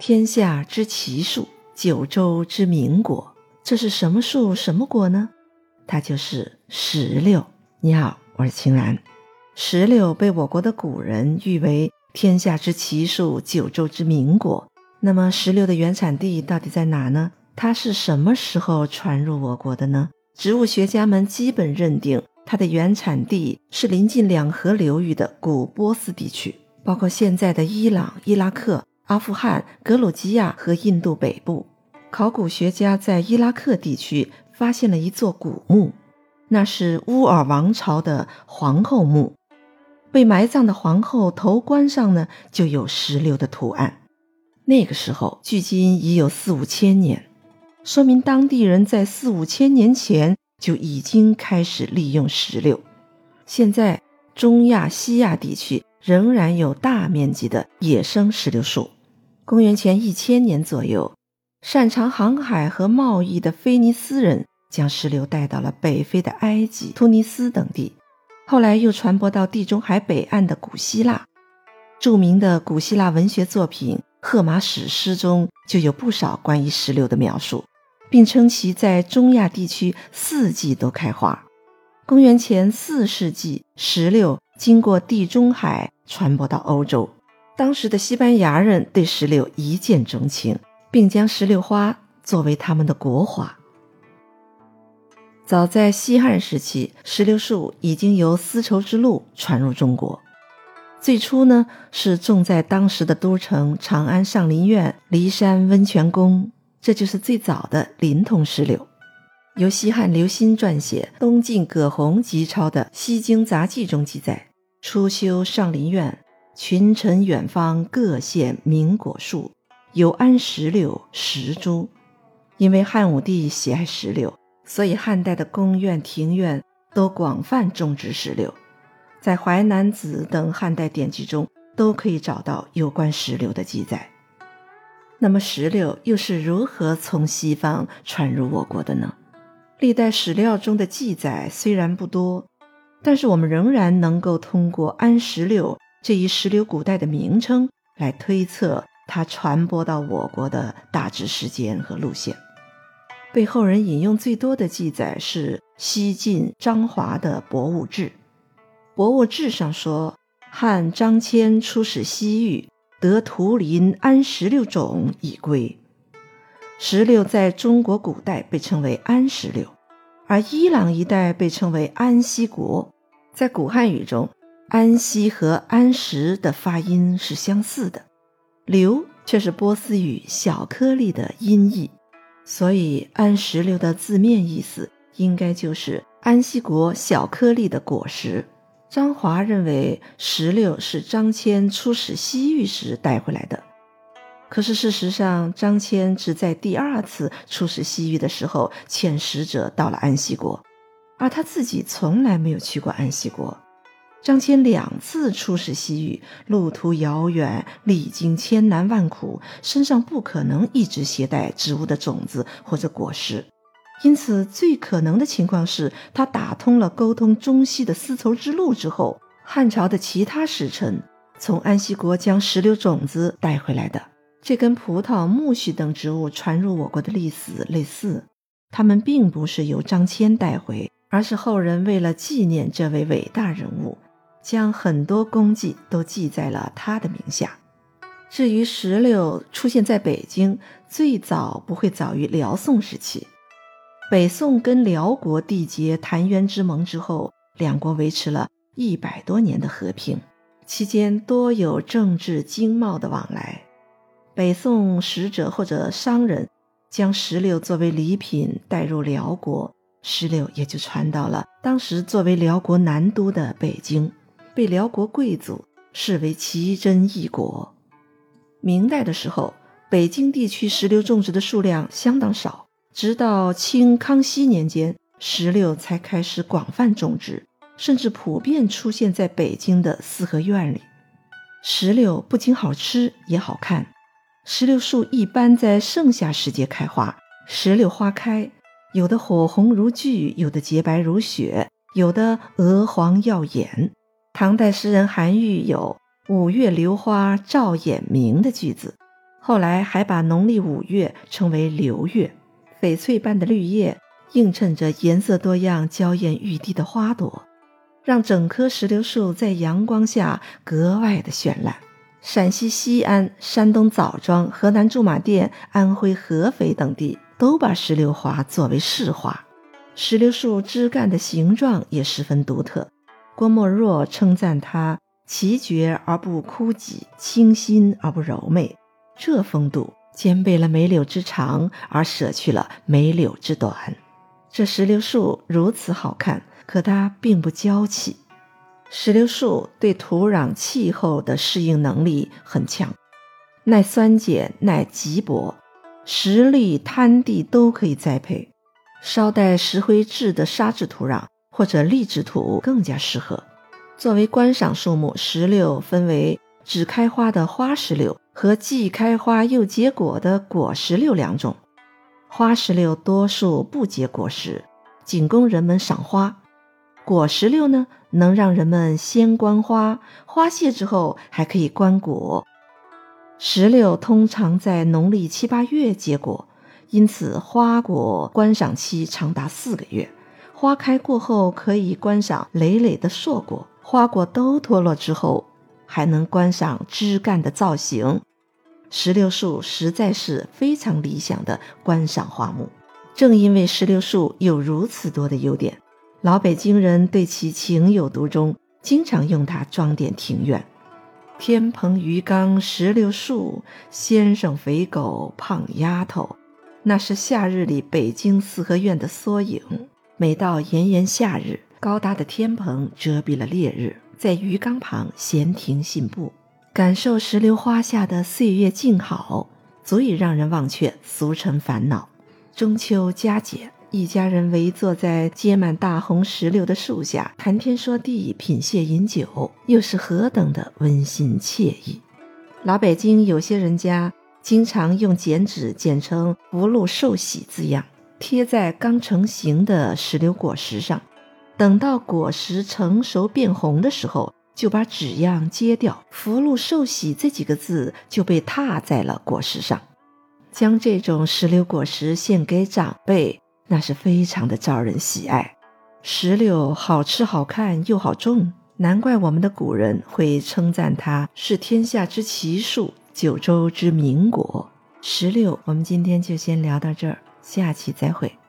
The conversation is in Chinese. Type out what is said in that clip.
天下之奇树，九州之名果。这是什么树，什么果呢？它就是石榴。你好，我是青兰。石榴被我国的古人誉为天下之奇树，九州之名果。那么，石榴的原产地到底在哪呢？它是什么时候传入我国的呢？植物学家们基本认定，它的原产地是临近两河流域的古波斯地区，包括现在的伊朗、伊拉克。阿富汗、格鲁吉亚和印度北部，考古学家在伊拉克地区发现了一座古墓，那是乌尔王朝的皇后墓。被埋葬的皇后头冠上呢，就有石榴的图案。那个时候，距今已有四五千年，说明当地人在四五千年前就已经开始利用石榴。现在，中亚、西亚地区仍然有大面积的野生石榴树。公元前一千年左右，擅长航海和贸易的菲尼斯人将石榴带到了北非的埃及、突尼斯等地，后来又传播到地中海北岸的古希腊。著名的古希腊文学作品《荷马史诗》中就有不少关于石榴的描述，并称其在中亚地区四季都开花。公元前四世纪，石榴经过地中海传播到欧洲。当时的西班牙人对石榴一见钟情，并将石榴花作为他们的国花。早在西汉时期，石榴树已经由丝绸之路传入中国。最初呢，是种在当时的都城长安上林苑、骊山温泉宫，这就是最早的临潼石榴。由西汉刘歆撰写、东晋葛洪辑抄的《西京杂记》中记载：初修上林苑。群臣远方各献名果树，有安石榴十株。因为汉武帝喜爱石榴，所以汉代的宫苑庭院都广泛种植石榴。在《淮南子》等汉代典籍中，都可以找到有关石榴的记载。那么，石榴又是如何从西方传入我国的呢？历代史料中的记载虽然不多，但是我们仍然能够通过安石榴。这一石榴古代的名称来推测它传播到我国的大致时间和路线。被后人引用最多的记载是西晋张华的《博物志》。《博物志》上说，汉张骞出使西域，得图林安石榴种以归。石榴在中国古代被称为安石榴，而伊朗一带被称为安息国。在古汉语中。安息和安石的发音是相似的，榴却是波斯语小颗粒的音译，所以安石榴的字面意思应该就是安息国小颗粒的果实。张华认为石榴是张骞出使西域时带回来的，可是事实上，张骞只在第二次出使西域的时候遣使者到了安息国，而他自己从来没有去过安息国。张骞两次出使西域，路途遥远，历经千难万苦，身上不可能一直携带植物的种子或者果实，因此最可能的情况是他打通了沟通中西的丝绸之路之后，汉朝的其他使臣从安息国将石榴种子带回来的。这跟葡萄、苜蓿等植物传入我国的历史类似，他们并不是由张骞带回，而是后人为了纪念这位伟大人物。将很多功绩都记在了他的名下。至于石榴出现在北京，最早不会早于辽宋时期。北宋跟辽国缔结澶渊之盟之后，两国维持了一百多年的和平，期间多有政治经贸的往来。北宋使者或者商人将石榴作为礼品带入辽国，石榴也就传到了当时作为辽国南都的北京。被辽国贵族视为奇珍异果。明代的时候，北京地区石榴种植的数量相当少，直到清康熙年间，石榴才开始广泛种植，甚至普遍出现在北京的四合院里。石榴不仅好吃，也好看。石榴树一般在盛夏时节开花，石榴花开，有的火红如炬，有的洁白如雪，有的鹅黄耀眼。唐代诗人韩愈有“五月榴花照眼明”的句子，后来还把农历五月称为流月。翡翠般的绿叶映衬着颜色多样、娇艳欲滴的花朵，让整棵石榴树在阳光下格外的绚烂。陕西西安、山东枣庄、河南驻马店、安徽合肥等地都把石榴花作为市花。石榴树枝干的形状也十分独特。郭沫若称赞它奇绝而不枯寂，清新而不柔媚。这风度兼备了梅柳之长，而舍去了梅柳之短。这石榴树如此好看，可它并不娇气。石榴树对土壤、气候的适应能力很强，耐酸碱、耐瘠薄，石砾、滩地都可以栽培。稍带石灰质的沙质土壤或者荔枝土更加适合。作为观赏树木，石榴分为只开花的花石榴和既开花又结果的果石榴两种。花石榴多数不结果实，仅供人们赏花；果石榴呢，能让人们先观花，花谢之后还可以观果。石榴通常在农历七八月结果。因此，花果观赏期长达四个月。花开过后，可以观赏累累的硕果；花果都脱落之后，还能观赏枝干的造型。石榴树实在是非常理想的观赏花木。正因为石榴树有如此多的优点，老北京人对其情有独钟，经常用它装点庭院。天棚鱼缸石榴树，先生肥狗胖丫头。那是夏日里北京四合院的缩影。每到炎炎夏日，高大的天棚遮蔽了烈日，在鱼缸旁闲庭信步，感受石榴花下的岁月静好，足以让人忘却俗尘烦恼。中秋佳节，一家人围坐在结满大红石榴的树下，谈天说地，品谢饮酒，又是何等的温馨惬意。老北京有些人家。经常用剪纸剪成“福禄寿喜”字样，贴在刚成型的石榴果实上。等到果实成熟变红的时候，就把纸样揭掉，“福禄寿喜”这几个字就被踏在了果实上。将这种石榴果实献给长辈，那是非常的招人喜爱。石榴好吃、好看又好种，难怪我们的古人会称赞它是天下之奇树。九州之名果石榴，我们今天就先聊到这儿，下期再会。